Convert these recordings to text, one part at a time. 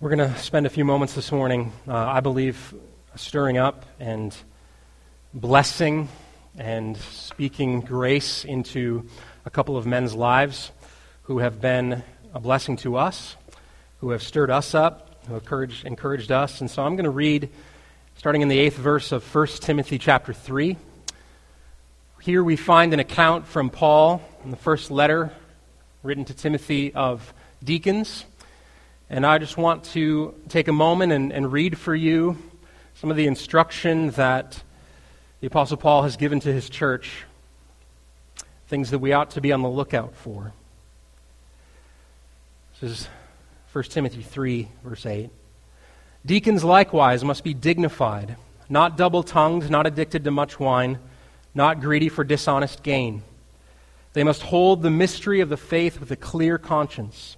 We're going to spend a few moments this morning, uh, I believe, stirring up and blessing and speaking grace into a couple of men's lives who have been a blessing to us, who have stirred us up, who have encouraged, encouraged us. And so I'm going to read, starting in the eighth verse of 1 Timothy chapter 3. Here we find an account from Paul in the first letter written to Timothy of deacons. And I just want to take a moment and, and read for you some of the instruction that the Apostle Paul has given to his church, things that we ought to be on the lookout for. This is 1 Timothy 3, verse 8. Deacons likewise must be dignified, not double tongued, not addicted to much wine, not greedy for dishonest gain. They must hold the mystery of the faith with a clear conscience.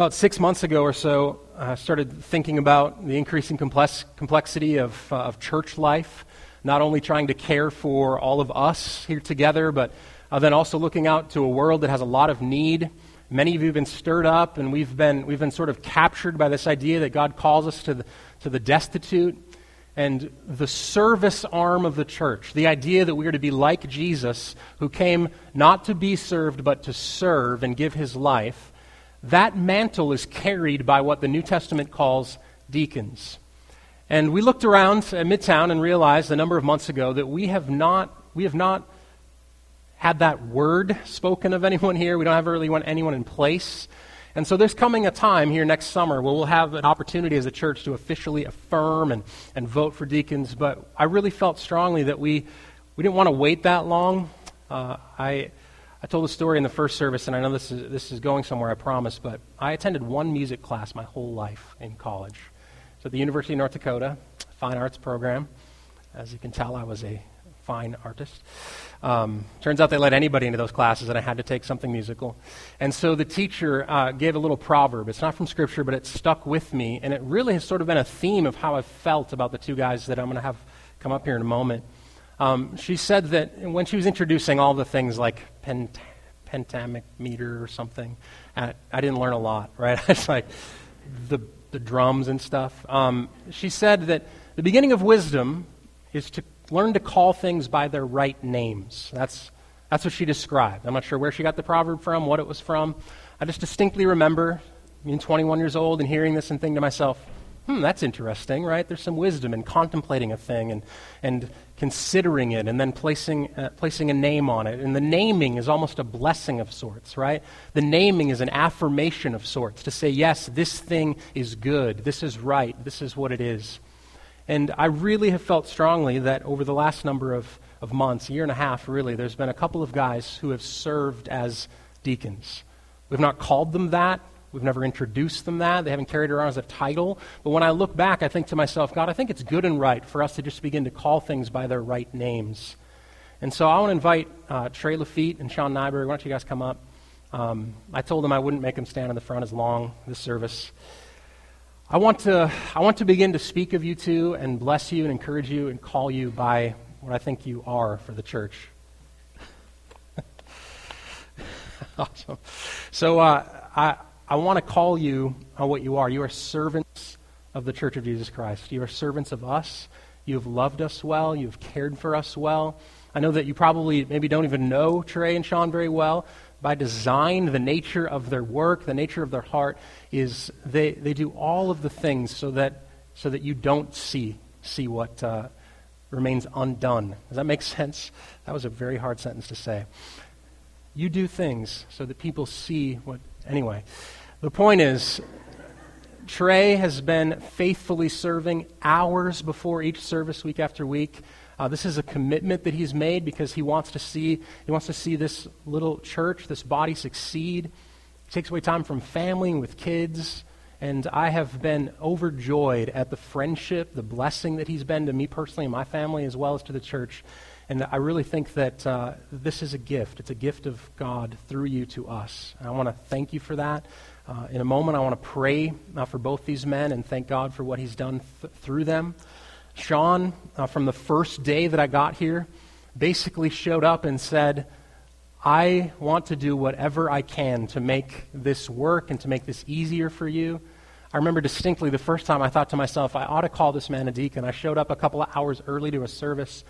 About six months ago or so, I started thinking about the increasing complex, complexity of, uh, of church life, not only trying to care for all of us here together, but uh, then also looking out to a world that has a lot of need. Many of you have been stirred up, and we've been, we've been sort of captured by this idea that God calls us to the, to the destitute and the service arm of the church. The idea that we are to be like Jesus, who came not to be served, but to serve and give his life that mantle is carried by what the New Testament calls deacons. And we looked around at Midtown and realized a number of months ago that we have not, we have not had that word spoken of anyone here. We don't have really anyone in place. And so there's coming a time here next summer where we'll have an opportunity as a church to officially affirm and, and vote for deacons. But I really felt strongly that we, we didn't want to wait that long. Uh, I, I told the story in the first service, and I know this is, this is going somewhere, I promise, but I attended one music class my whole life in college. So at the University of North Dakota, fine arts program. As you can tell, I was a fine artist. Um, turns out they let anybody into those classes, and I had to take something musical. And so the teacher uh, gave a little proverb. It's not from Scripture, but it stuck with me, and it really has sort of been a theme of how I've felt about the two guys that I'm going to have come up here in a moment. Um, she said that when she was introducing all the things like pent- pentamic meter or something, I, I didn't learn a lot, right? it's like the, the drums and stuff. Um, she said that the beginning of wisdom is to learn to call things by their right names. That's, that's what she described. I'm not sure where she got the proverb from, what it was from. I just distinctly remember being 21 years old and hearing this and thinking to myself, hmm, that's interesting, right? There's some wisdom in contemplating a thing and, and considering it and then placing, uh, placing a name on it. And the naming is almost a blessing of sorts, right? The naming is an affirmation of sorts to say, yes, this thing is good, this is right, this is what it is. And I really have felt strongly that over the last number of, of months, year and a half really, there's been a couple of guys who have served as deacons. We've not called them that, We've never introduced them that. They haven't carried it around as a title. But when I look back, I think to myself, God, I think it's good and right for us to just begin to call things by their right names. And so I want to invite uh, Trey Lafitte and Sean Nyberg. Why don't you guys come up? Um, I told them I wouldn't make them stand in the front as long this service. I want to I want to begin to speak of you two and bless you and encourage you and call you by what I think you are for the church. awesome. So uh, I I want to call you on what you are. You are servants of the Church of Jesus Christ. You are servants of us. You have loved us well. You have cared for us well. I know that you probably maybe don't even know Trey and Sean very well. By design, the nature of their work, the nature of their heart is they, they do all of the things so that, so that you don't see, see what uh, remains undone. Does that make sense? That was a very hard sentence to say. You do things so that people see what. Anyway, the point is, Trey has been faithfully serving hours before each service, week after week. Uh, this is a commitment that he's made because he wants to see he wants to see this little church, this body succeed. He takes away time from family and with kids, And I have been overjoyed at the friendship, the blessing that he's been to me personally and my family, as well as to the church. And I really think that uh, this is a gift. It's a gift of God through you to us. And I want to thank you for that. Uh, in a moment, I want to pray uh, for both these men and thank God for what he's done th- through them. Sean, uh, from the first day that I got here, basically showed up and said, I want to do whatever I can to make this work and to make this easier for you. I remember distinctly the first time I thought to myself, I ought to call this man a deacon. I showed up a couple of hours early to a service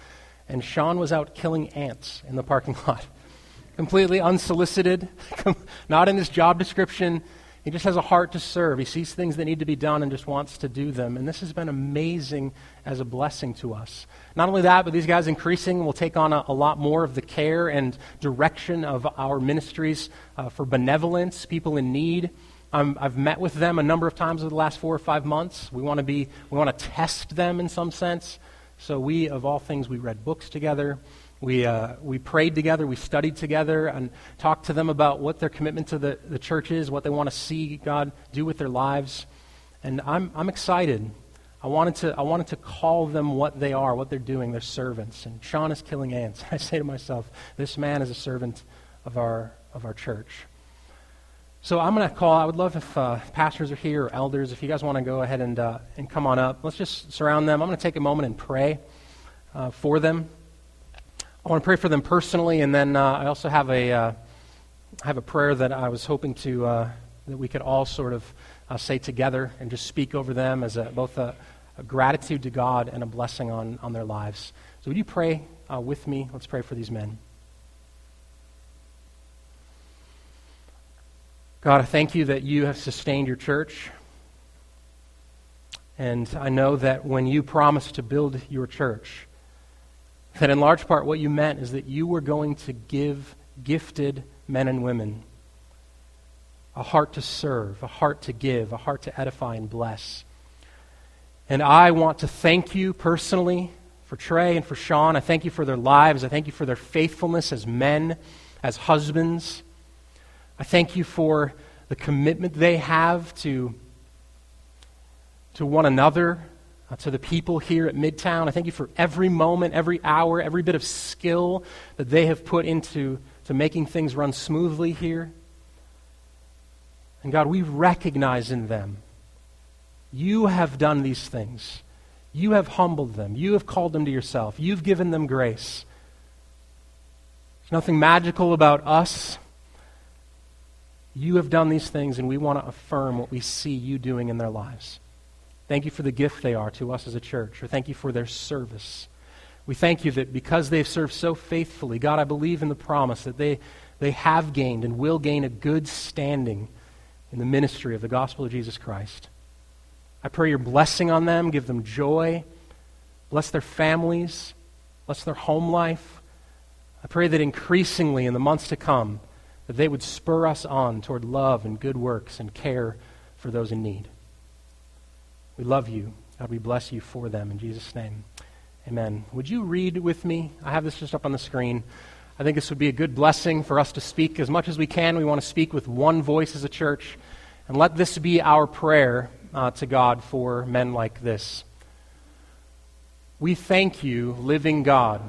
and Sean was out killing ants in the parking lot. Completely unsolicited, not in his job description. He just has a heart to serve. He sees things that need to be done and just wants to do them. And this has been amazing as a blessing to us. Not only that, but these guys increasing will take on a, a lot more of the care and direction of our ministries uh, for benevolence, people in need. Um, I've met with them a number of times over the last four or five months. We want to be, we want to test them in some sense. So we, of all things, we read books together. We, uh, we prayed together, we studied together, and talked to them about what their commitment to the, the church is, what they want to see God do with their lives. And I'm, I'm excited. I wanted, to, I wanted to call them what they are, what they're doing. They're servants. And Sean is killing ants. I say to myself, this man is a servant of our, of our church. So I'm going to call. I would love if uh, pastors are here or elders, if you guys want to go ahead and, uh, and come on up. Let's just surround them. I'm going to take a moment and pray uh, for them. I want to pray for them personally, and then uh, I also have a, uh, have a prayer that I was hoping to uh, that we could all sort of say together and just speak over them as a, both a, a, gratitude to God and a blessing on, on their lives. So would you pray with me? Let's pray for these men. God, I thank you that you have sustained your church. And I know that when you promised to build your church, that in large part what you meant is that you were going to give gifted men and women a heart to serve, a heart to give, a heart to edify and bless. And I want to thank you personally for Trey and for Sean. I thank you for their lives. I thank you for their faithfulness as men, as husbands. I thank you for the commitment they have to, to one another, uh, to the people here at Midtown. I thank you for every moment, every hour, every bit of skill that they have put into to making things run smoothly here. And God, we recognize in them you have done these things. You have humbled them. You have called them to yourself. You've given them grace. There's nothing magical about us. You have done these things, and we want to affirm what we see you doing in their lives. Thank you for the gift they are to us as a church, or thank you for their service. We thank you that because they've served so faithfully, God, I believe in the promise that they, they have gained and will gain a good standing in the ministry of the gospel of Jesus Christ. I pray your blessing on them, give them joy, bless their families, bless their home life. I pray that increasingly in the months to come, that they would spur us on toward love and good works and care for those in need. We love you. God, we bless you for them. In Jesus' name, amen. Would you read with me? I have this just up on the screen. I think this would be a good blessing for us to speak as much as we can. We want to speak with one voice as a church. And let this be our prayer uh, to God for men like this. We thank you, living God,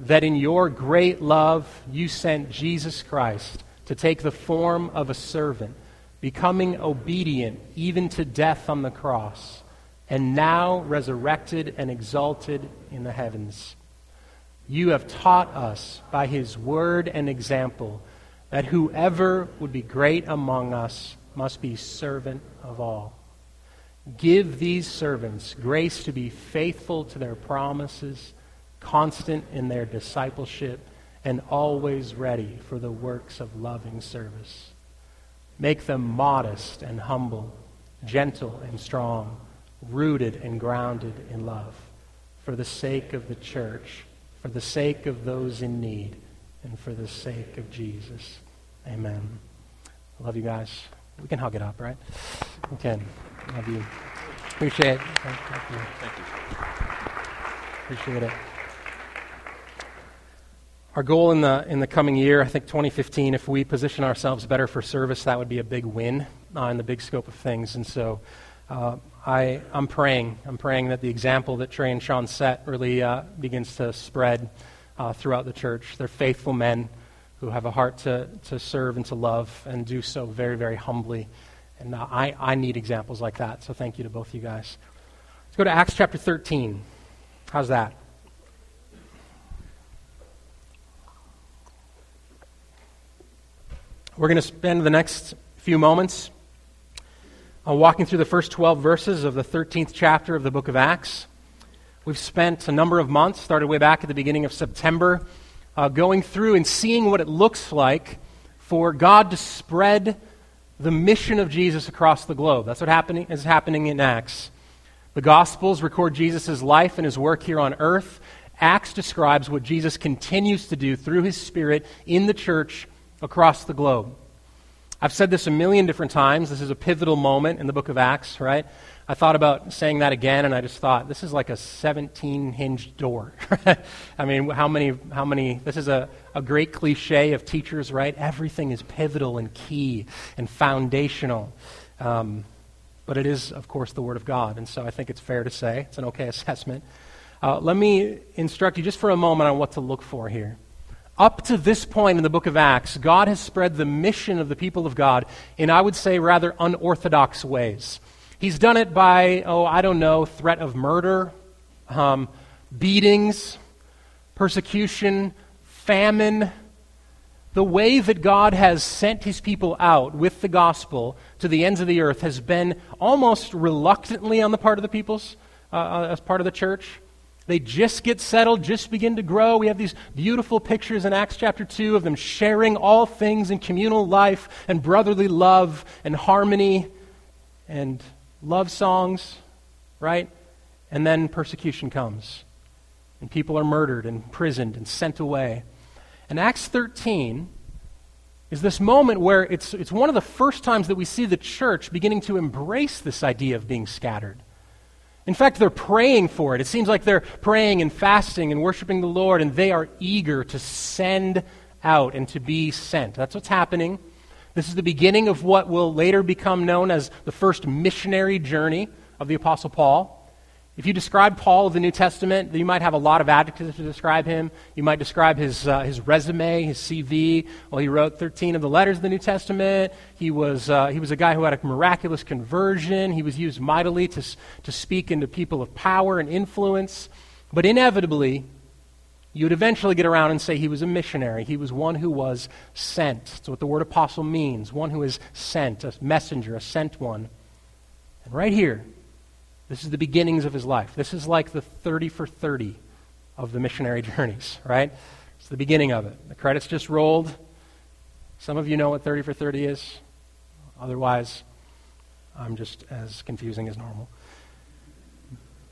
that in your great love you sent Jesus Christ to take the form of a servant, becoming obedient even to death on the cross, and now resurrected and exalted in the heavens. You have taught us by his word and example that whoever would be great among us must be servant of all. Give these servants grace to be faithful to their promises, constant in their discipleship and always ready for the works of loving service. Make them modest and humble, gentle and strong, rooted and grounded in love, for the sake of the church, for the sake of those in need, and for the sake of Jesus. Amen. I love you guys. We can hug it up, right? We can. Love you. Appreciate it. Thank you. Thank you. Appreciate it. Our goal in the, in the coming year, I think 2015, if we position ourselves better for service, that would be a big win uh, in the big scope of things. And so uh, I, I'm praying. I'm praying that the example that Trey and Sean set really uh, begins to spread uh, throughout the church. They're faithful men who have a heart to, to serve and to love and do so very, very humbly. And uh, I, I need examples like that. So thank you to both you guys. Let's go to Acts chapter 13. How's that? We're going to spend the next few moments uh, walking through the first 12 verses of the 13th chapter of the book of Acts. We've spent a number of months, started way back at the beginning of September, uh, going through and seeing what it looks like for God to spread the mission of Jesus across the globe. That's what happening, is happening in Acts. The Gospels record Jesus' life and his work here on earth. Acts describes what Jesus continues to do through his Spirit in the church across the globe. I've said this a million different times. This is a pivotal moment in the book of Acts, right? I thought about saying that again, and I just thought, this is like a 17 hinged door. I mean, how many, how many, this is a, a great cliche of teachers, right? Everything is pivotal and key and foundational. Um, but it is, of course, the Word of God, and so I think it's fair to say it's an okay assessment. Uh, let me instruct you just for a moment on what to look for here. Up to this point in the book of Acts, God has spread the mission of the people of God in, I would say, rather unorthodox ways. He's done it by, oh, I don't know, threat of murder, um, beatings, persecution, famine. The way that God has sent his people out with the gospel to the ends of the earth has been almost reluctantly on the part of the peoples, uh, uh as part of the church. They just get settled, just begin to grow. We have these beautiful pictures in Acts chapter 2 of them sharing all things in communal life and brotherly love and harmony and love songs, right? And then persecution comes. And people are murdered and imprisoned and sent away. And Acts 13 is this moment where it's, it's one of the first times that we see the church beginning to embrace this idea of being scattered. In fact, they're praying for it. It seems like they're praying and fasting and worshiping the Lord, and they are eager to send out and to be sent. That's what's happening. This is the beginning of what will later become known as the first missionary journey of the Apostle Paul. If you describe Paul of the New Testament, you might have a lot of adjectives to describe him. You might describe his, uh, his resume, his CV. Well, he wrote 13 of the letters of the New Testament. He was, uh, he was a guy who had a miraculous conversion. He was used mightily to, to speak into people of power and influence. But inevitably, you would eventually get around and say he was a missionary. He was one who was sent. That's what the word apostle means one who is sent, a messenger, a sent one. And right here, this is the beginnings of his life. This is like the 30 for 30 of the missionary journeys, right? It's the beginning of it. The credits just rolled. Some of you know what 30 for 30 is. Otherwise, I'm just as confusing as normal.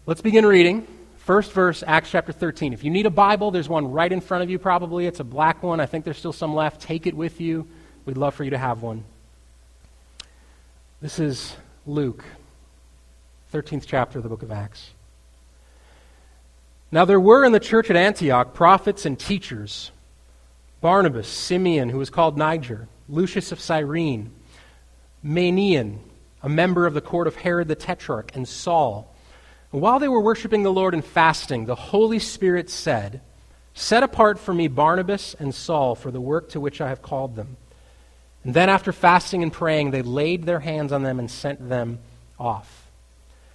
Let's begin reading. First verse, Acts chapter 13. If you need a Bible, there's one right in front of you, probably. It's a black one. I think there's still some left. Take it with you. We'd love for you to have one. This is Luke 13th chapter of the book of Acts. Now there were in the church at Antioch prophets and teachers Barnabas, Simeon, who was called Niger, Lucius of Cyrene, Manaen, a member of the court of Herod the Tetrarch, and Saul. And while they were worshiping the Lord and fasting, the Holy Spirit said, Set apart for me Barnabas and Saul for the work to which I have called them. And then, after fasting and praying, they laid their hands on them and sent them off.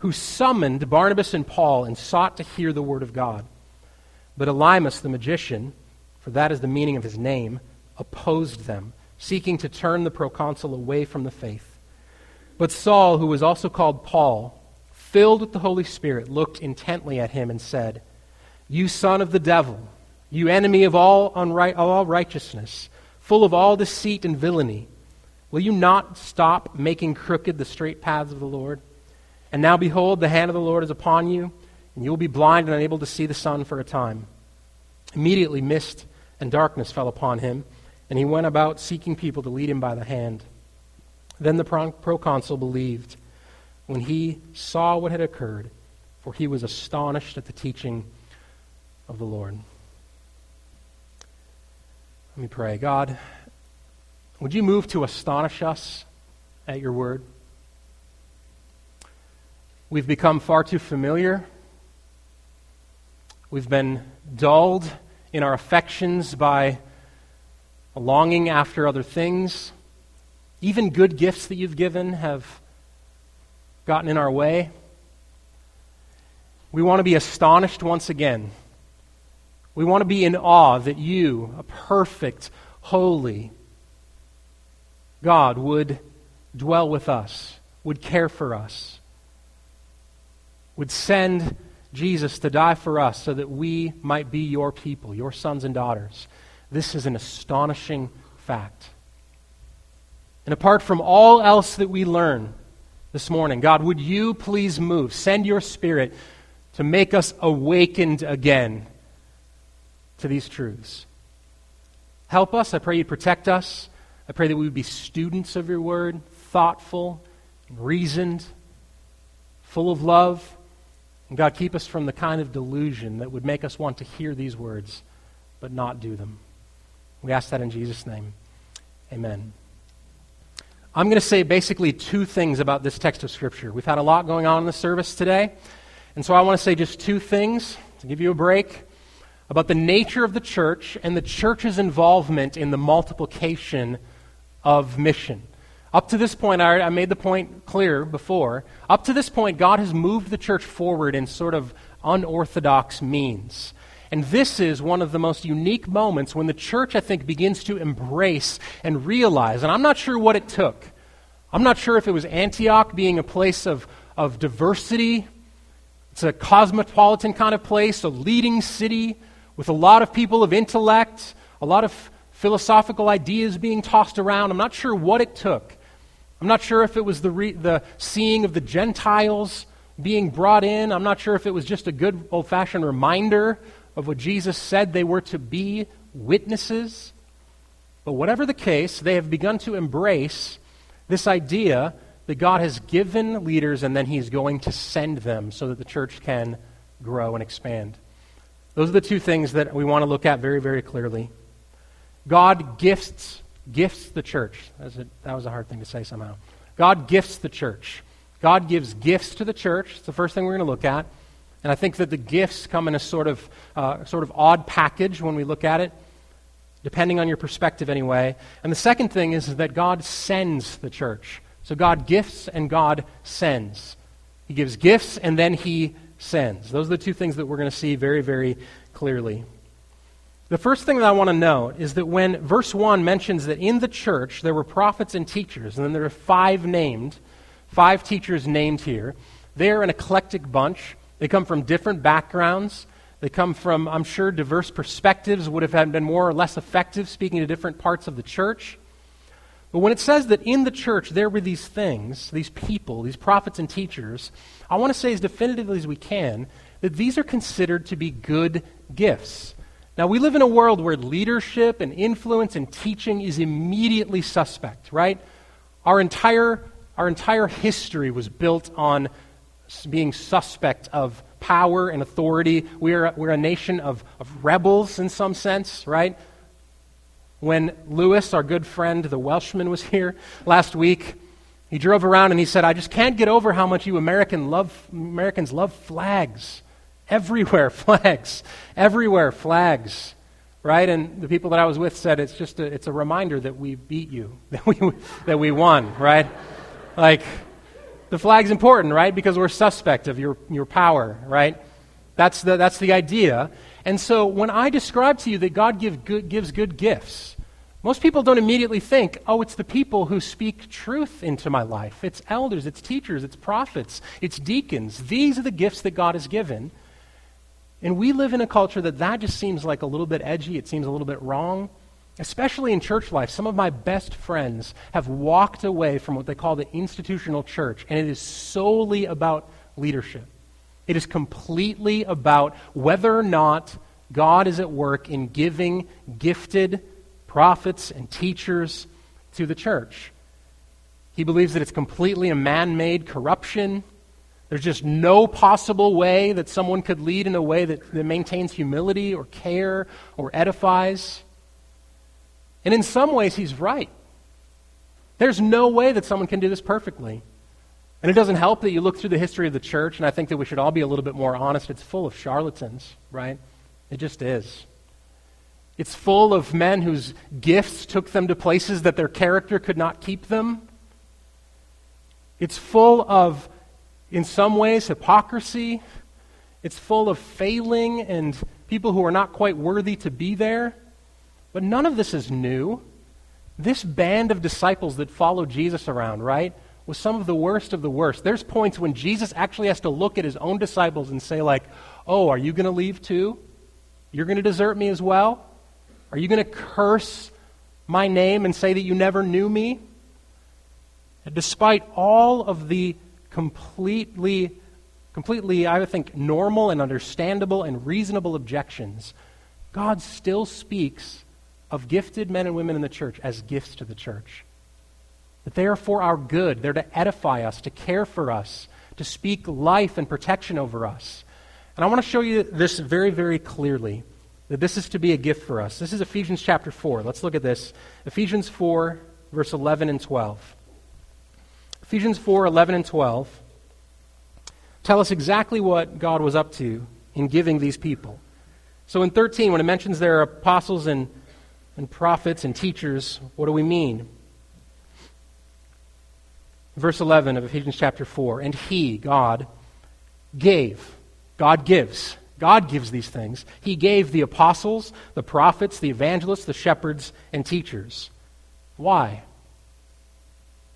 who summoned Barnabas and Paul and sought to hear the word of God. But Elymas the magician, for that is the meaning of his name, opposed them, seeking to turn the proconsul away from the faith. But Saul, who was also called Paul, filled with the Holy Spirit, looked intently at him and said, You son of the devil, you enemy of all, all righteousness, full of all deceit and villainy, will you not stop making crooked the straight paths of the Lord? And now, behold, the hand of the Lord is upon you, and you will be blind and unable to see the sun for a time. Immediately, mist and darkness fell upon him, and he went about seeking people to lead him by the hand. Then the proconsul believed when he saw what had occurred, for he was astonished at the teaching of the Lord. Let me pray. God, would you move to astonish us at your word? We've become far too familiar. We've been dulled in our affections by a longing after other things. Even good gifts that you've given have gotten in our way. We want to be astonished once again. We want to be in awe that you, a perfect, holy God, would dwell with us, would care for us would send Jesus to die for us so that we might be your people, your sons and daughters. This is an astonishing fact. And apart from all else that we learn this morning, God, would you please move? Send your spirit to make us awakened again to these truths. Help us. I pray you protect us. I pray that we would be students of your word, thoughtful, reasoned, full of love and God, keep us from the kind of delusion that would make us want to hear these words but not do them. We ask that in Jesus' name. Amen. I'm going to say basically two things about this text of Scripture. We've had a lot going on in the service today, and so I want to say just two things to give you a break about the nature of the church and the church's involvement in the multiplication of mission. Up to this point, I, made the point clear before. Up to this point, God has moved the church forward in sort of unorthodox means. And this is one of the most unique moments when the church, I think, begins to embrace and realize, and I'm not sure what it took. I'm not sure if it was Antioch being a place of, of diversity. It's a cosmopolitan kind of place, a leading city with a lot of people of intellect, a lot of philosophical ideas being tossed around. I'm not sure what it took. I'm not sure if it was the, re- the seeing of the Gentiles being brought in. I'm not sure if it was just a good old fashioned reminder of what Jesus said they were to be witnesses. But whatever the case, they have begun to embrace this idea that God has given leaders and then He's going to send them so that the church can grow and expand. Those are the two things that we want to look at very, very clearly. God gifts gifts the church. That was a hard thing to say somehow. God gifts the church. God gives gifts to the church. It's the first thing we're going to look at. And I think that the gifts come in a sort of, uh, sort of odd package when we look at it, depending on your perspective anyway. And the second thing is that God sends the church. So God gifts and God sends. He gives gifts and then he sends. Those are the two things that we're going to see very, very clearly. The first thing that I want to note is that when verse 1 mentions that in the church there were prophets and teachers, and then there are five named, five teachers named here, they're an eclectic bunch. They come from different backgrounds. They come from, I'm sure, diverse perspectives, would have been more or less effective speaking to different parts of the church. But when it says that in the church there were these things, these people, these prophets and teachers, I want to say as definitively as we can that these are considered to be good gifts. Now, we live in a world where leadership and influence and teaching is immediately suspect, right? Our entire, our entire history was built on being suspect of power and authority. We're, we're a nation of, of rebels in some sense, right? When Lewis, our good friend, the Welshman, was here last week, he drove around and he said, I just can't get over how much you American love, Americans love flags. Everywhere, flags. Everywhere, flags. Right? And the people that I was with said it's just a, it's a reminder that we beat you, that we, that we won, right? Like, the flag's important, right? Because we're suspect of your, your power, right? That's the, that's the idea. And so when I describe to you that God give good, gives good gifts, most people don't immediately think, oh, it's the people who speak truth into my life. It's elders, it's teachers, it's prophets, it's deacons. These are the gifts that God has given. And we live in a culture that that just seems like a little bit edgy, it seems a little bit wrong. especially in church life, some of my best friends have walked away from what they call the institutional church, and it is solely about leadership. It is completely about whether or not God is at work in giving gifted prophets and teachers to the church. He believes that it's completely a man made corruption. There's just no possible way that someone could lead in a way that, that maintains humility or care or edifies. And in some ways, he's right. There's no way that someone can do this perfectly. And it doesn't help that you look through the history of the church, and I think that we should all be a little bit more honest. It's full of charlatans, right? It just is. It's full of men whose gifts took them to places that their character could not keep them. It's full of, in some ways, hypocrisy. It's full of failing and people who are not quite worthy to be there. But none of this is new. This band of disciples that follow Jesus around, right, was some of the worst of the worst. There's points when Jesus actually has to look at his own disciples and say, like, oh, are you going to leave too? You're going to desert me as well? Are you going to curse my name and say that you never knew me? And despite all of the completely, completely, I would think, normal and understandable and reasonable objections, God still speaks of gifted men and women in the church as gifts to the church. That they are for our good. They're to edify us, to care for us, to speak life and protection over us. And I want to show you this very, very clearly that this is to be a gift for us. This is Ephesians chapter 4. Let's look at this. Ephesians 4, verse 11 and 12. Ephesians 4, 11 and 12 tell us exactly what God was up to in giving these people. So in 13, when it mentions there are apostles and and prophets and teachers, what do we mean? Verse 11 of Ephesians chapter 4 And he, God, gave. God gives. God gives these things. He gave the apostles, the prophets, the evangelists, the shepherds, and teachers. Why?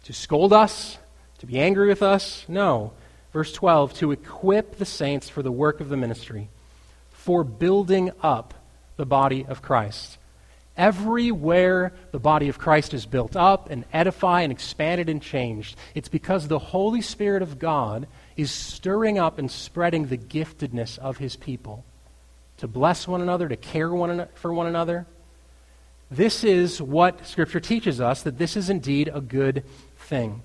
To scold us? To be angry with us? No. Verse 12 To equip the saints for the work of the ministry, for building up the body of Christ Everywhere the body of Christ is built up and edified and expanded and changed, it's because the Holy Spirit of God is stirring up and spreading the giftedness of his people to bless one another, to care one for one another. This is what Scripture teaches us that this is indeed a good thing.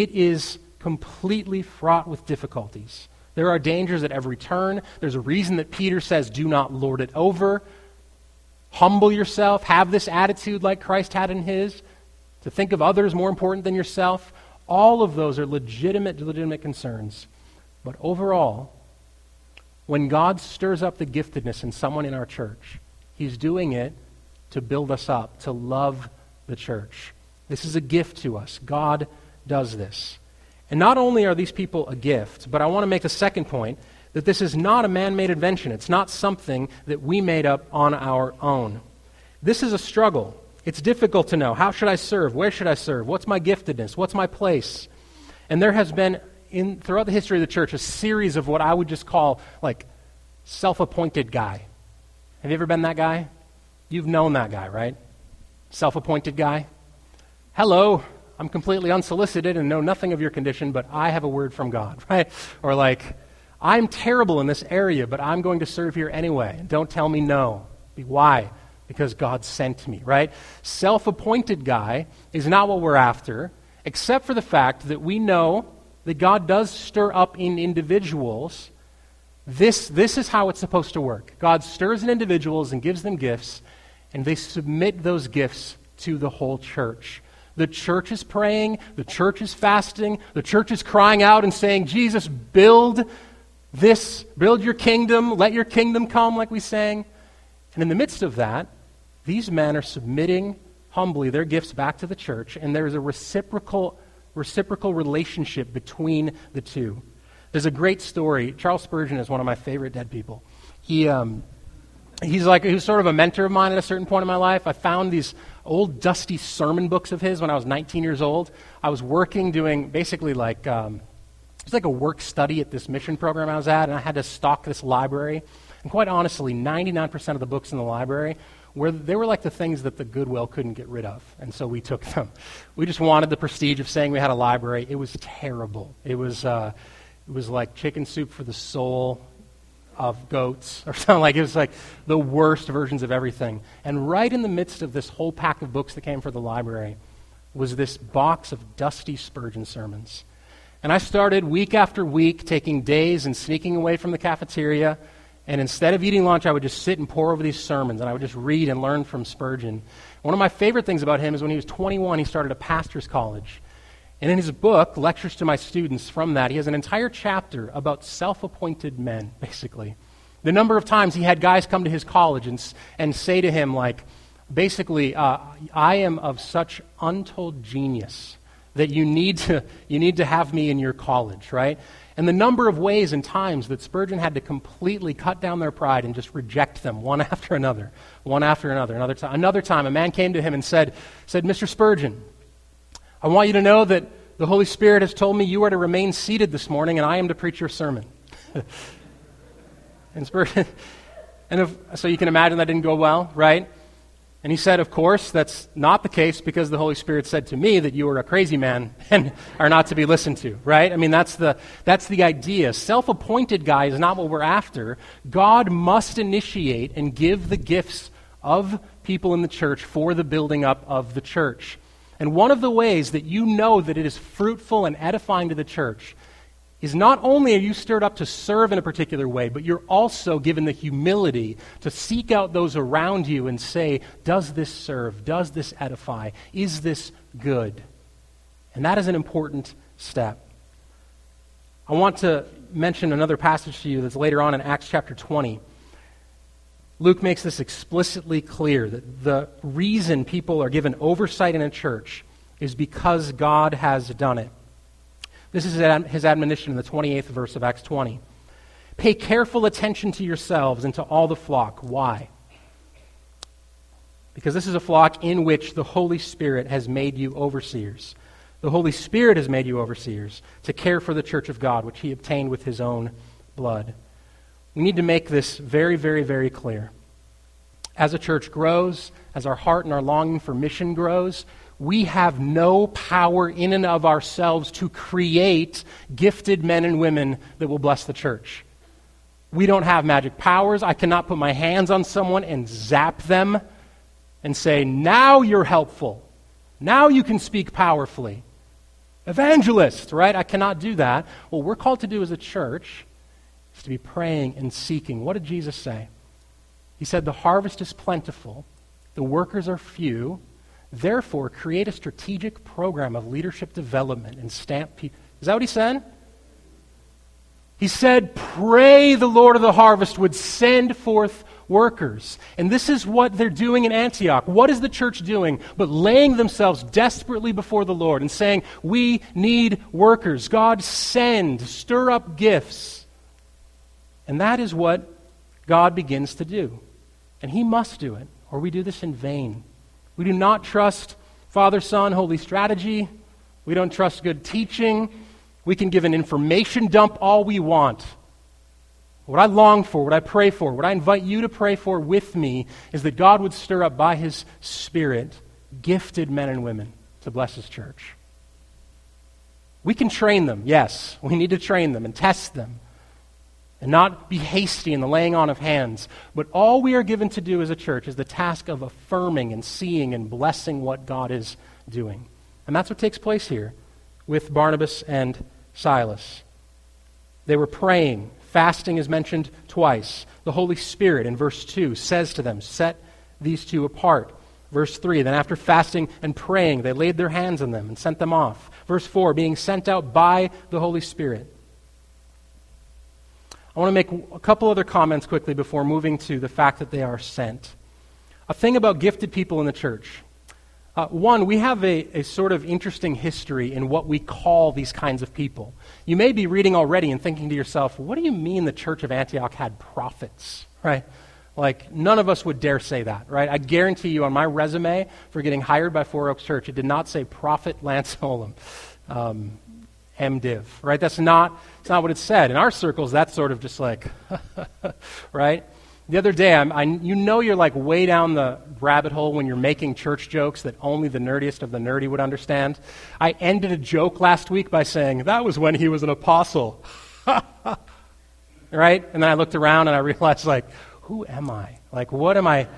It is completely fraught with difficulties. There are dangers at every turn. There's a reason that Peter says, do not lord it over humble yourself, have this attitude like Christ had in his, to think of others more important than yourself. All of those are legitimate, legitimate concerns. But overall, when God stirs up the giftedness in someone in our church, he's doing it to build us up, to love the church. This is a gift to us. God does this. And not only are these people a gift, but I want to make a second point that this is not a man made invention. It's not something that we made up on our own. This is a struggle. It's difficult to know. How should I serve? Where should I serve? What's my giftedness? What's my place? And there has been, in, throughout the history of the church, a series of what I would just call like self appointed guy. Have you ever been that guy? You've known that guy, right? Self appointed guy. Hello, I'm completely unsolicited and know nothing of your condition, but I have a word from God, right? Or like, I'm terrible in this area, but I'm going to serve here anyway. Don't tell me no. Why? Because God sent me, right? Self appointed guy is not what we're after, except for the fact that we know that God does stir up in individuals. This, this is how it's supposed to work. God stirs in individuals and gives them gifts, and they submit those gifts to the whole church. The church is praying, the church is fasting, the church is crying out and saying, Jesus, build this, build your kingdom, let your kingdom come, like we sang. And in the midst of that, these men are submitting humbly their gifts back to the church, and there's a reciprocal, reciprocal relationship between the two. There's a great story. Charles Spurgeon is one of my favorite dead people. He, um, he's like he was sort of a mentor of mine at a certain point in my life. I found these old dusty sermon books of his when I was 19 years old. I was working doing basically like um, was like a work study at this mission program I was at, and I had to stock this library. And quite honestly, 99% of the books in the library where they were like the things that the Goodwill couldn't get rid of, and so we took them. We just wanted the prestige of saying we had a library. It was terrible. It was, uh, it was like chicken soup for the soul of goats, or something like it was like the worst versions of everything. And right in the midst of this whole pack of books that came for the library was this box of dusty Spurgeon sermons. And I started week after week taking days and sneaking away from the cafeteria. And instead of eating lunch, I would just sit and pore over these sermons and I would just read and learn from Spurgeon. One of my favorite things about him is when he was 21, he started a pastor's college. And in his book, Lectures to My Students, from that, he has an entire chapter about self appointed men, basically. The number of times he had guys come to his college and, and say to him, like, basically, uh, I am of such untold genius that you need, to, you need to have me in your college, right? And the number of ways and times that Spurgeon had to completely cut down their pride and just reject them one after another, one after another. Another, time, another time, a man came to him and said, said, Mr. Spurgeon, I want you to know that the Holy Spirit has told me you are to remain seated this morning and I am to preach your sermon. and and if, so you can imagine that didn't go well, right? And he said, Of course, that's not the case because the Holy Spirit said to me that you are a crazy man and are not to be listened to, right? I mean, that's the, that's the idea. Self appointed guy is not what we're after. God must initiate and give the gifts of people in the church for the building up of the church. And one of the ways that you know that it is fruitful and edifying to the church is not only are you stirred up to serve in a particular way, but you're also given the humility to seek out those around you and say, Does this serve? Does this edify? Is this good? And that is an important step. I want to mention another passage to you that's later on in Acts chapter 20. Luke makes this explicitly clear that the reason people are given oversight in a church is because God has done it. This is his admonition in the 28th verse of Acts 20. Pay careful attention to yourselves and to all the flock. Why? Because this is a flock in which the Holy Spirit has made you overseers. The Holy Spirit has made you overseers to care for the church of God, which he obtained with his own blood. We need to make this very, very, very clear. As a church grows, as our heart and our longing for mission grows, we have no power in and of ourselves to create gifted men and women that will bless the church. We don't have magic powers. I cannot put my hands on someone and zap them and say, now you're helpful. Now you can speak powerfully. Evangelist, right? I cannot do that. What we're called to do as a church is to be praying and seeking. What did Jesus say? He said, The harvest is plentiful, the workers are few. Therefore, create a strategic program of leadership development and stamp people. Is that what he said? He said, Pray the Lord of the harvest would send forth workers. And this is what they're doing in Antioch. What is the church doing? But laying themselves desperately before the Lord and saying, We need workers. God, send, stir up gifts. And that is what God begins to do. And He must do it, or we do this in vain. We do not trust Father, Son, Holy Strategy. We don't trust good teaching. We can give an information dump all we want. What I long for, what I pray for, what I invite you to pray for with me is that God would stir up by His Spirit gifted men and women to bless His church. We can train them, yes. We need to train them and test them and not be hasty in the laying on of hands. But all we are given to do as a church is the task of affirming and seeing and blessing what God is doing. And that's what takes place here with Barnabas and Silas. They were praying. Fasting is mentioned twice. The Holy Spirit, in verse 2, says to them, Set these two apart. Verse 3, then after fasting and praying, they laid their hands on them and sent them off. Verse 4, being sent out by the Holy Spirit. I want to make a couple other comments quickly before moving to the fact that they are sent. A thing about gifted people in the church. Uh, one, we have a, a sort of interesting history in what we call these kinds of people. You may be reading already and thinking to yourself, what do you mean the church of Antioch had prophets? Right? Like, none of us would dare say that, right? I guarantee you on my resume for getting hired by Four Oaks Church, it did not say Prophet Lance Olimb. Um, MDiv, right? That's not, that's not what it said. In our circles, that's sort of just like, right? The other day, I'm, I, you know you're like way down the, rabbit hole when you're making church jokes that only the nerdiest of the nerdy would understand. I ended a joke last week by saying, that was when he was an apostle. right? And then I looked around and I realized, like, who am I? Like, what am I?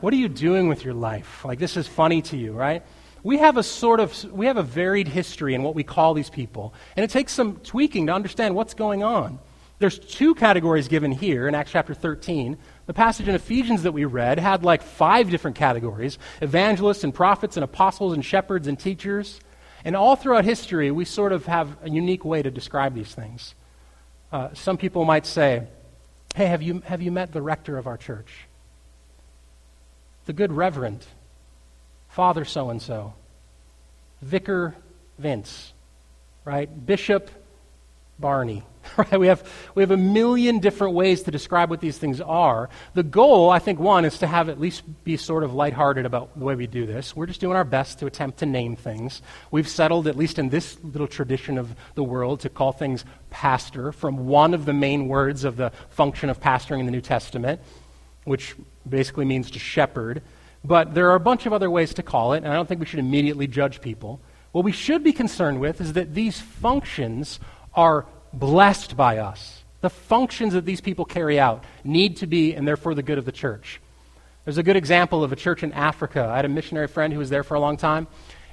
What are you doing with your life? Like, this is funny to you, right? We have a sort of, we have a varied history in what we call these people. And it takes some tweaking to understand what's going on. There's two categories given here in Acts chapter 13. The passage in Ephesians that we read had like five different categories evangelists and prophets and apostles and shepherds and teachers. And all throughout history, we sort of have a unique way to describe these things. Uh, some people might say, Hey, have you, have you met the rector of our church? The good reverend, Father so and so, Vicar Vince, right? Bishop Barney. Right? We have, we have a million different ways to describe what these things are. The goal, I think, one, is to have at least be sort of lighthearted about the way we do this. We're just doing our best to attempt to name things. We've settled, at least in this little tradition of the world, to call things pastor from one of the main words of the function of pastoring in the New Testament, which basically means to shepherd. But there are a bunch of other ways to call it, and I don't think we should immediately judge people. What we should be concerned with is that these functions are blessed by us. The functions that these people carry out need to be, and therefore, the good of the church. There's a good example of a church in Africa. I had a missionary friend who was there for a long time,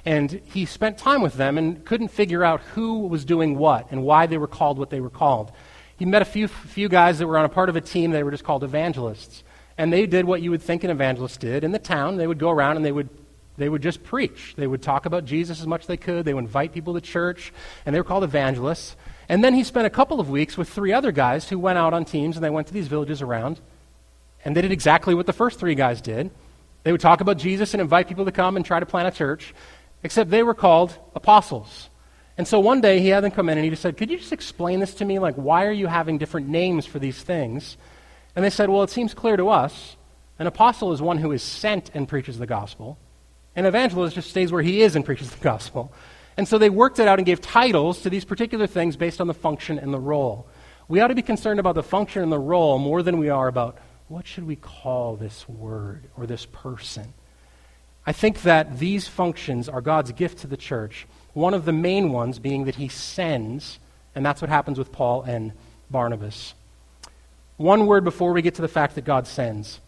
and he spent time with them and couldn't figure out who was doing what and why they were called what they were called. He met a few, few guys that were on a part of a team, they were just called evangelists. And they did what you would think an evangelist did in the town. They would go around and they would they would just preach. They would talk about Jesus as much as they could. They would invite people to church, and they were called evangelists. And then he spent a couple of weeks with three other guys who went out on teams and they went to these villages around. And they did exactly what the first three guys did. They would talk about Jesus and invite people to come and try to plant a church, except they were called apostles. And so one day he had them come in and he just said, Could you just explain this to me? Like, why are you having different names for these things? And they said, Well, it seems clear to us. An apostle is one who is sent and preaches the gospel. An evangelist just stays where he is and preaches the gospel. And so they worked it out and gave titles to these particular things based on the function and the role. We ought to be concerned about the function and the role more than we are about what should we call this word or this person. I think that these functions are God's gift to the church. One of the main ones being that he sends, and that's what happens with Paul and Barnabas. One word before we get to the fact that God sends.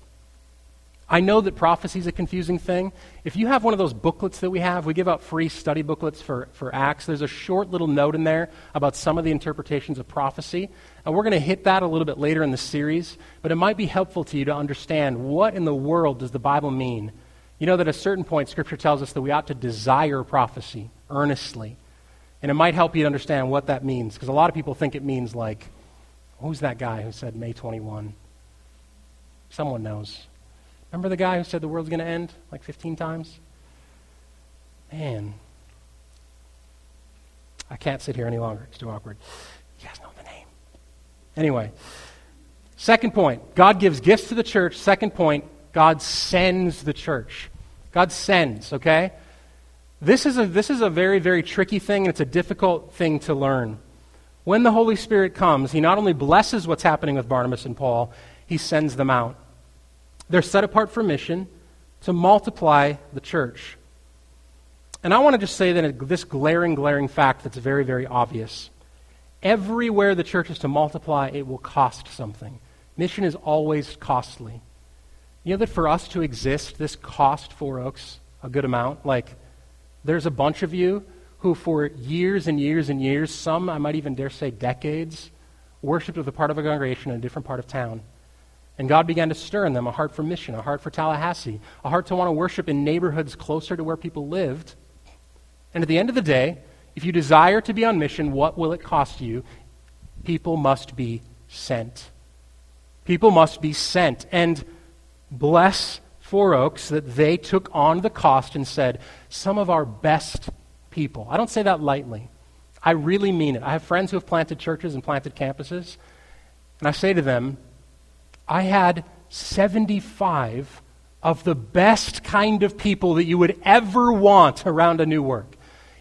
I know that prophecy is a confusing thing. If you have one of those booklets that we have, we give out free study booklets for, for Acts. There's a short little note in there about some of the interpretations of prophecy. And we're going to hit that a little bit later in the series, but it might be helpful to you to understand what in the world does the Bible mean. You know that at a certain point, Scripture tells us that we ought to desire prophecy earnestly. And it might help you to understand what that means, because a lot of people think it means like, who's that guy who said May 21? Someone knows. Remember the guy who said the world's going to end like 15 times? Man. I can't sit here any longer. It's too awkward. You guys know the name. Anyway, second point God gives gifts to the church. Second point God sends the church. God sends, okay? This is a, this is a very, very tricky thing, and it's a difficult thing to learn. When the Holy Spirit comes, He not only blesses what's happening with Barnabas and Paul, He sends them out. They're set apart for mission to multiply the church. And I want to just say that this glaring, glaring fact that's very, very obvious. Everywhere the church is to multiply, it will cost something. Mission is always costly. You know that for us to exist, this cost Four Oaks a good amount. Like, there's a bunch of you who, for years and years and years, some I might even dare say decades, worshipped with a part of a congregation in a different part of town. And God began to stir in them a heart for mission, a heart for Tallahassee, a heart to want to worship in neighborhoods closer to where people lived. And at the end of the day, if you desire to be on mission, what will it cost you? People must be sent. People must be sent. And bless Four Oaks that they took on the cost and said, some of our best people. I don't say that lightly. I really mean it. I have friends who have planted churches and planted campuses, and I say to them, I had 75 of the best kind of people that you would ever want around a new work.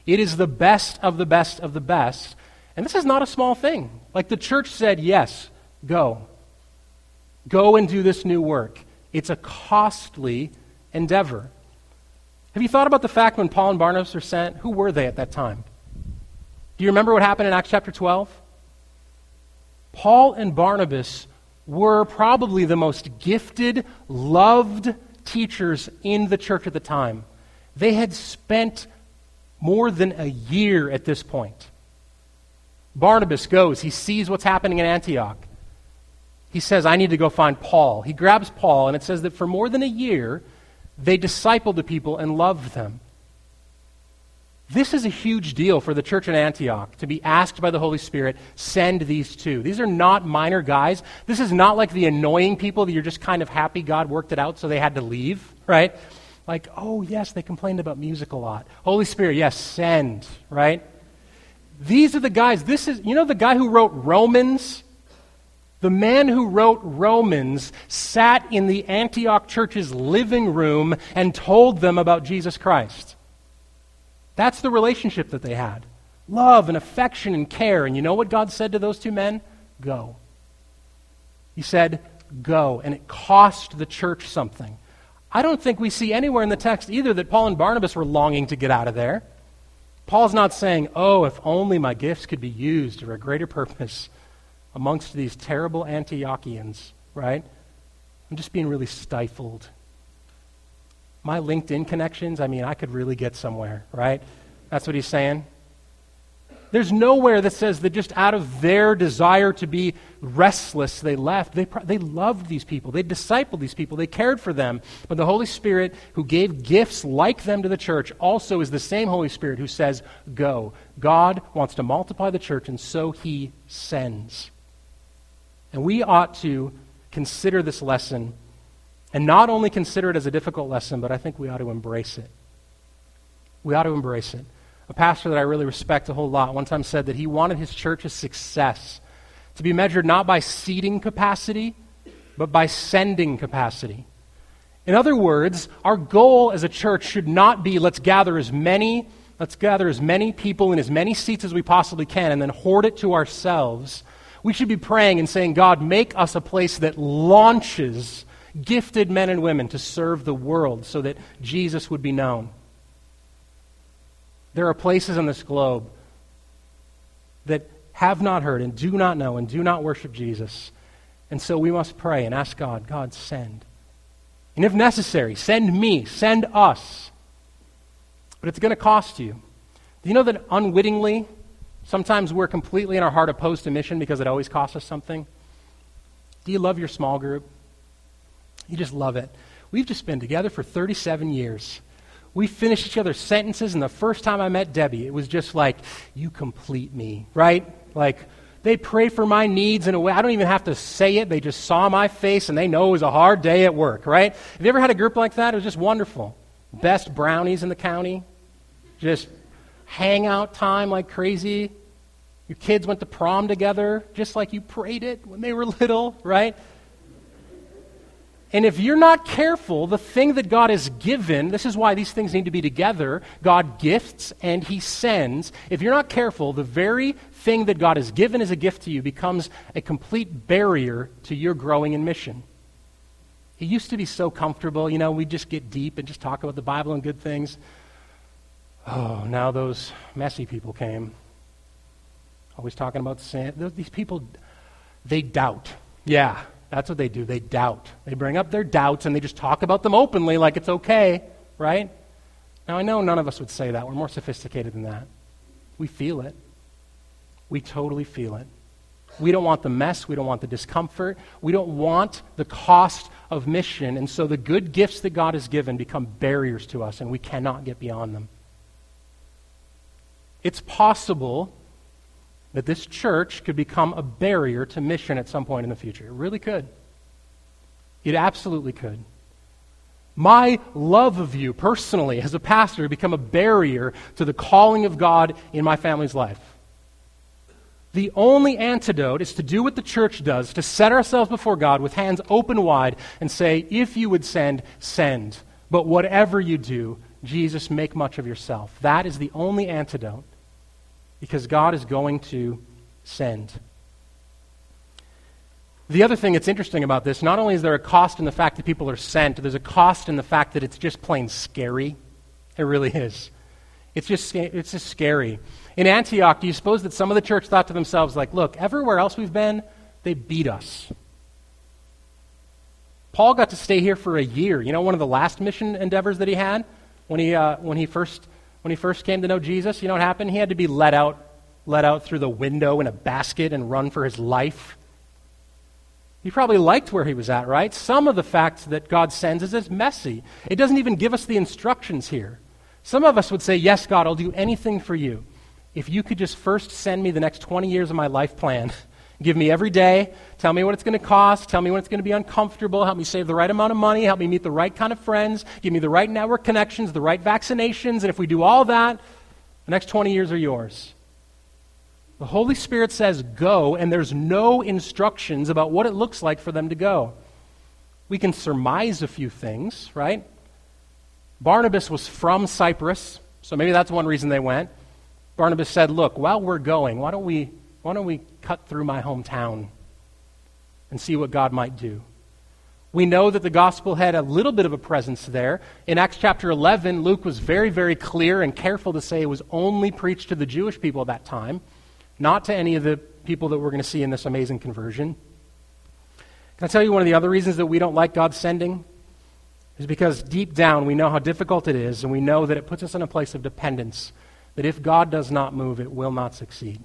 It is the best of the best of the best. And this is not a small thing. Like the church said, yes, go. Go and do this new work. It's a costly endeavor. Have you thought about the fact when Paul and Barnabas were sent? Who were they at that time? Do you remember what happened in Acts chapter 12? Paul and Barnabas were probably the most gifted, loved teachers in the church at the time. They had spent more than a year at this point. Barnabas goes, he sees what's happening in Antioch. He says, I need to go find Paul. He grabs Paul, and it says that for more than a year, they discipled the people and loved them. This is a huge deal for the church in Antioch to be asked by the Holy Spirit, send these two. These are not minor guys. This is not like the annoying people that you're just kind of happy God worked it out so they had to leave, right? Like, oh, yes, they complained about music a lot. Holy Spirit, yes, send, right? These are the guys. This is, you know, the guy who wrote Romans? The man who wrote Romans sat in the Antioch church's living room and told them about Jesus Christ. That's the relationship that they had love and affection and care. And you know what God said to those two men? Go. He said, Go. And it cost the church something. I don't think we see anywhere in the text either that Paul and Barnabas were longing to get out of there. Paul's not saying, Oh, if only my gifts could be used for a greater purpose amongst these terrible Antiochians, right? I'm just being really stifled my LinkedIn connections, I mean, I could really get somewhere, right? That's what he's saying. There's nowhere that says that just out of their desire to be restless, they left. They, they loved these people. They discipled these people. They cared for them. But the Holy Spirit, who gave gifts like them to the church, also is the same Holy Spirit who says, Go. God wants to multiply the church, and so he sends. And we ought to consider this lesson and not only consider it as a difficult lesson, but I think we ought to embrace it. We ought to embrace it. A pastor that I really respect a whole lot one time said that he wanted his church's success to be measured not by seating capacity, but by sending capacity. In other words, our goal as a church should not be let's gather as many, let's gather as many people in as many seats as we possibly can and then hoard it to ourselves. We should be praying and saying, God, make us a place that launches gifted men and women to serve the world so that Jesus would be known. There are places on this globe that have not heard and do not know and do not worship Jesus. And so we must pray and ask God, God, send. And if necessary, send me, send us. But it's going to cost you. Do you know that unwittingly, sometimes we're completely in our heart opposed to mission because it always costs us something? Do you love your small group? You just love it. We've just been together for 37 years. We finished each other's sentences, and the first time I met Debbie, it was just like, You complete me, right? Like, they pray for my needs in a way I don't even have to say it. They just saw my face and they know it was a hard day at work, right? Have you ever had a group like that? It was just wonderful. Best brownies in the county. Just hangout time like crazy. Your kids went to prom together just like you prayed it when they were little, right? And if you're not careful, the thing that God has given, this is why these things need to be together. God gifts and He sends. If you're not careful, the very thing that God has given as a gift to you becomes a complete barrier to your growing in mission. It used to be so comfortable, you know, we just get deep and just talk about the Bible and good things. Oh, now those messy people came. Always talking about sin. These people, they doubt. Yeah, that's what they do. They doubt. They bring up their doubts and they just talk about them openly like it's okay, right? Now, I know none of us would say that. We're more sophisticated than that. We feel it. We totally feel it. We don't want the mess. We don't want the discomfort. We don't want the cost of mission. And so the good gifts that God has given become barriers to us, and we cannot get beyond them. It's possible that this church could become a barrier to mission at some point in the future. It really could. It absolutely could. My love of you personally as a pastor become a barrier to the calling of God in my family's life. The only antidote is to do what the church does, to set ourselves before God with hands open wide and say, if you would send, send. But whatever you do, Jesus, make much of yourself. That is the only antidote because God is going to send. The other thing that's interesting about this, not only is there a cost in the fact that people are sent, there's a cost in the fact that it's just plain scary. It really is. It's just, it's just scary. In Antioch, do you suppose that some of the church thought to themselves, like, look, everywhere else we've been, they beat us. Paul got to stay here for a year. You know, one of the last mission endeavors that he had when he, uh, when he, first, when he first came to know Jesus, you know what happened? He had to be let out, let out through the window in a basket and run for his life. He probably liked where he was at, right? Some of the facts that God sends is as messy. It doesn't even give us the instructions here. Some of us would say, Yes, God, I'll do anything for you. If you could just first send me the next 20 years of my life plan, give me every day, tell me what it's going to cost, tell me when it's going to be uncomfortable, help me save the right amount of money, help me meet the right kind of friends, give me the right network connections, the right vaccinations, and if we do all that, the next 20 years are yours. The Holy Spirit says go, and there's no instructions about what it looks like for them to go. We can surmise a few things, right? Barnabas was from Cyprus, so maybe that's one reason they went. Barnabas said, Look, while we're going, why don't we, why don't we cut through my hometown and see what God might do? We know that the gospel had a little bit of a presence there. In Acts chapter 11, Luke was very, very clear and careful to say it was only preached to the Jewish people at that time not to any of the people that we're going to see in this amazing conversion. Can I tell you one of the other reasons that we don't like God's sending? Is because deep down we know how difficult it is, and we know that it puts us in a place of dependence, that if God does not move, it will not succeed.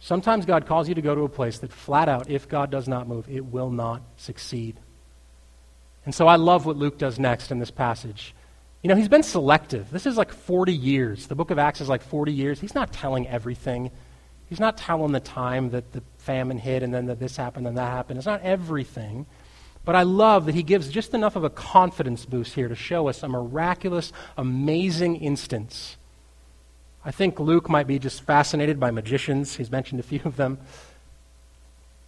Sometimes God calls you to go to a place that flat out, if God does not move, it will not succeed. And so I love what Luke does next in this passage. You know, he's been selective. This is like 40 years. The book of Acts is like 40 years. He's not telling everything. He's not telling the time that the famine hit and then that this happened and that happened. It's not everything. But I love that he gives just enough of a confidence boost here to show us a miraculous, amazing instance. I think Luke might be just fascinated by magicians. He's mentioned a few of them.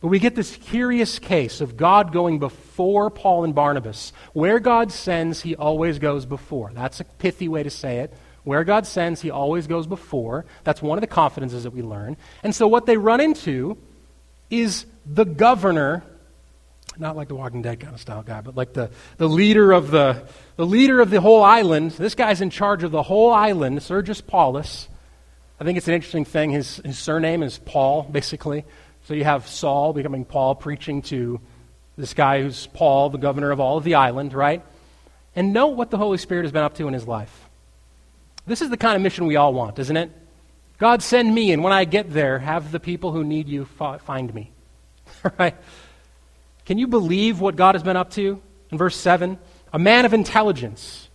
But we get this curious case of God going before Paul and Barnabas. Where God sends, he always goes before. That's a pithy way to say it. Where God sends, he always goes before. That's one of the confidences that we learn. And so what they run into is the governor, not like the Walking Dead kind of style guy, but like the, the leader of the the leader of the whole island. This guy's in charge of the whole island, Sergius Paulus. I think it's an interesting thing. His, his surname is Paul, basically. So you have Saul becoming Paul, preaching to this guy who's Paul, the governor of all of the island, right? And note what the Holy Spirit has been up to in his life. This is the kind of mission we all want, isn't it? God, send me, and when I get there, have the people who need you find me. right? Can you believe what God has been up to? In verse 7, a man of intelligence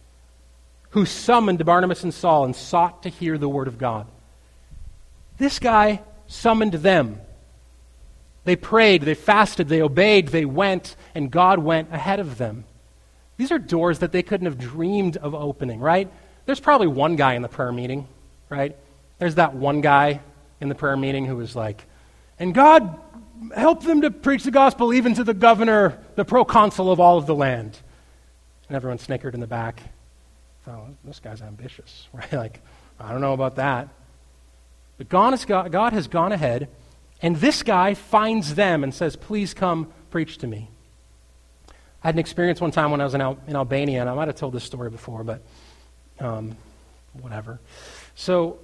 who summoned Barnabas and Saul and sought to hear the word of God. This guy summoned them. They prayed, they fasted, they obeyed, they went, and God went ahead of them. These are doors that they couldn't have dreamed of opening, right? There's probably one guy in the prayer meeting, right? There's that one guy in the prayer meeting who was like, and God help them to preach the gospel even to the governor, the proconsul of all of the land. And everyone snickered in the back. Oh, this guy's ambitious, right? Like, I don't know about that. But God has, God has gone ahead and this guy finds them and says, Please come preach to me. I had an experience one time when I was in, Al- in Albania, and I might have told this story before, but um, whatever. So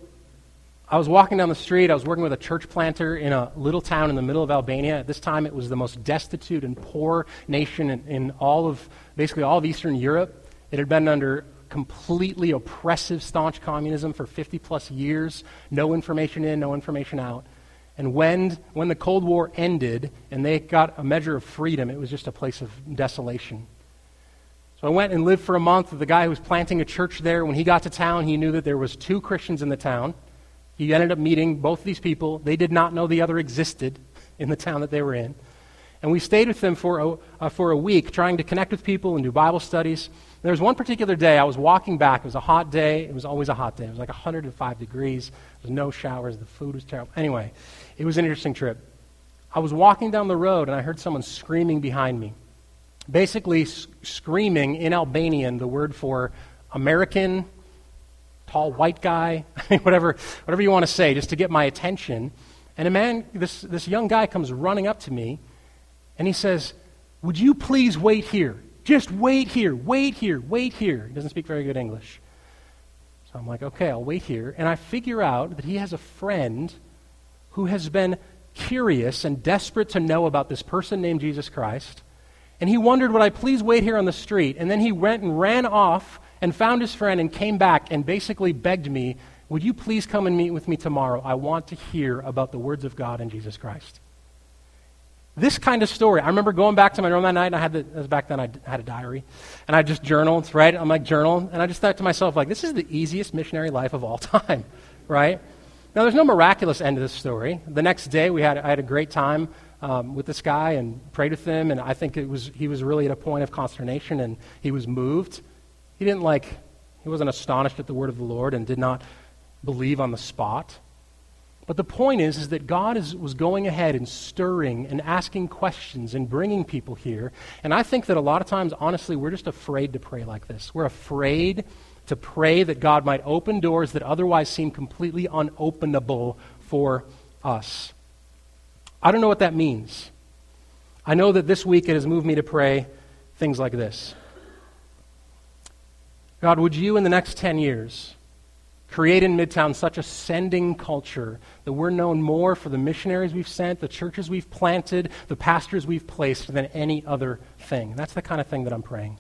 I was walking down the street. I was working with a church planter in a little town in the middle of Albania. At this time, it was the most destitute and poor nation in, in all of, basically all of Eastern Europe. It had been under completely oppressive, staunch communism for 50 plus years. No information in, no information out. And when, when the Cold War ended and they got a measure of freedom, it was just a place of desolation. So I went and lived for a month with the guy who was planting a church there. When he got to town, he knew that there was two Christians in the town. He ended up meeting both these people. They did not know the other existed in the town that they were in. And we stayed with them for a, uh, for a week, trying to connect with people and do Bible studies. There was one particular day I was walking back. It was a hot day. It was always a hot day. It was like 105 degrees. There was no showers. The food was terrible. Anyway, it was an interesting trip. I was walking down the road and I heard someone screaming behind me. Basically, screaming in Albanian the word for American, tall white guy, whatever, whatever you want to say, just to get my attention. And a man, this, this young guy comes running up to me and he says, Would you please wait here? Just wait here, wait here, wait here. He doesn't speak very good English. So I'm like, okay, I'll wait here. And I figure out that he has a friend who has been curious and desperate to know about this person named Jesus Christ. And he wondered, would I please wait here on the street? And then he went and ran off and found his friend and came back and basically begged me, would you please come and meet with me tomorrow? I want to hear about the words of God and Jesus Christ. This kind of story. I remember going back to my room that night, and I had the, back then I had a diary, and I just journaled, right? I'm like journal, and I just thought to myself, like, this is the easiest missionary life of all time, right? Now, there's no miraculous end to this story. The next day, we had I had a great time um, with this guy and prayed with him, and I think it was he was really at a point of consternation, and he was moved. He didn't like he wasn't astonished at the word of the Lord, and did not believe on the spot. But the point is, is that God is, was going ahead and stirring and asking questions and bringing people here. And I think that a lot of times, honestly, we're just afraid to pray like this. We're afraid to pray that God might open doors that otherwise seem completely unopenable for us. I don't know what that means. I know that this week it has moved me to pray things like this God, would you in the next 10 years create in Midtown such a sending culture that we're known more for the missionaries we've sent, the churches we've planted, the pastors we've placed than any other thing. That's the kind of thing that I'm praying.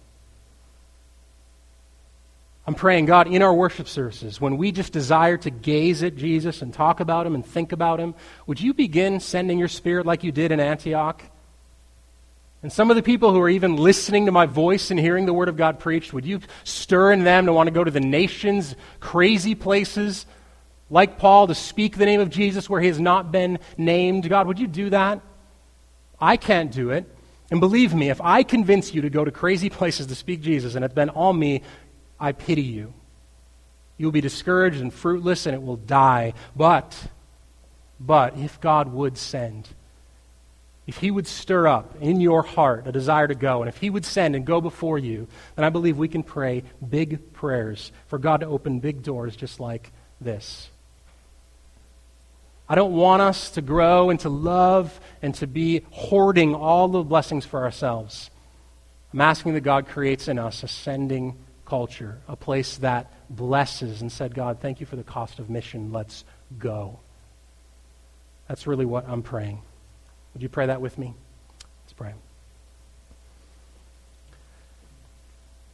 I'm praying, God, in our worship services, when we just desire to gaze at Jesus and talk about him and think about him, would you begin sending your spirit like you did in Antioch? And some of the people who are even listening to my voice and hearing the Word of God preached, would you stir in them to want to go to the nations, crazy places, like Paul, to speak the name of Jesus where he has not been named? God, would you do that? I can't do it. And believe me, if I convince you to go to crazy places to speak Jesus and it's been all me, I pity you. You will be discouraged and fruitless and it will die. But, but, if God would send, if He would stir up in your heart a desire to go, and if He would send and go before you, then I believe we can pray big prayers for God to open big doors just like this. I don't want us to grow and to love and to be hoarding all the blessings for ourselves. I'm asking that God creates in us a sending culture, a place that blesses and said, God, thank you for the cost of mission. Let's go. That's really what I'm praying. Would you pray that with me? Let's pray.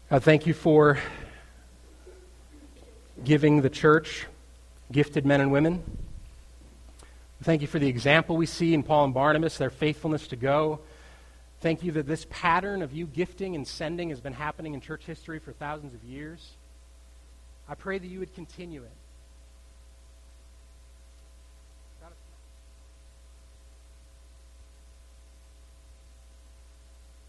God, thank you for giving the church gifted men and women. Thank you for the example we see in Paul and Barnabas, their faithfulness to go. Thank you that this pattern of you gifting and sending has been happening in church history for thousands of years. I pray that you would continue it.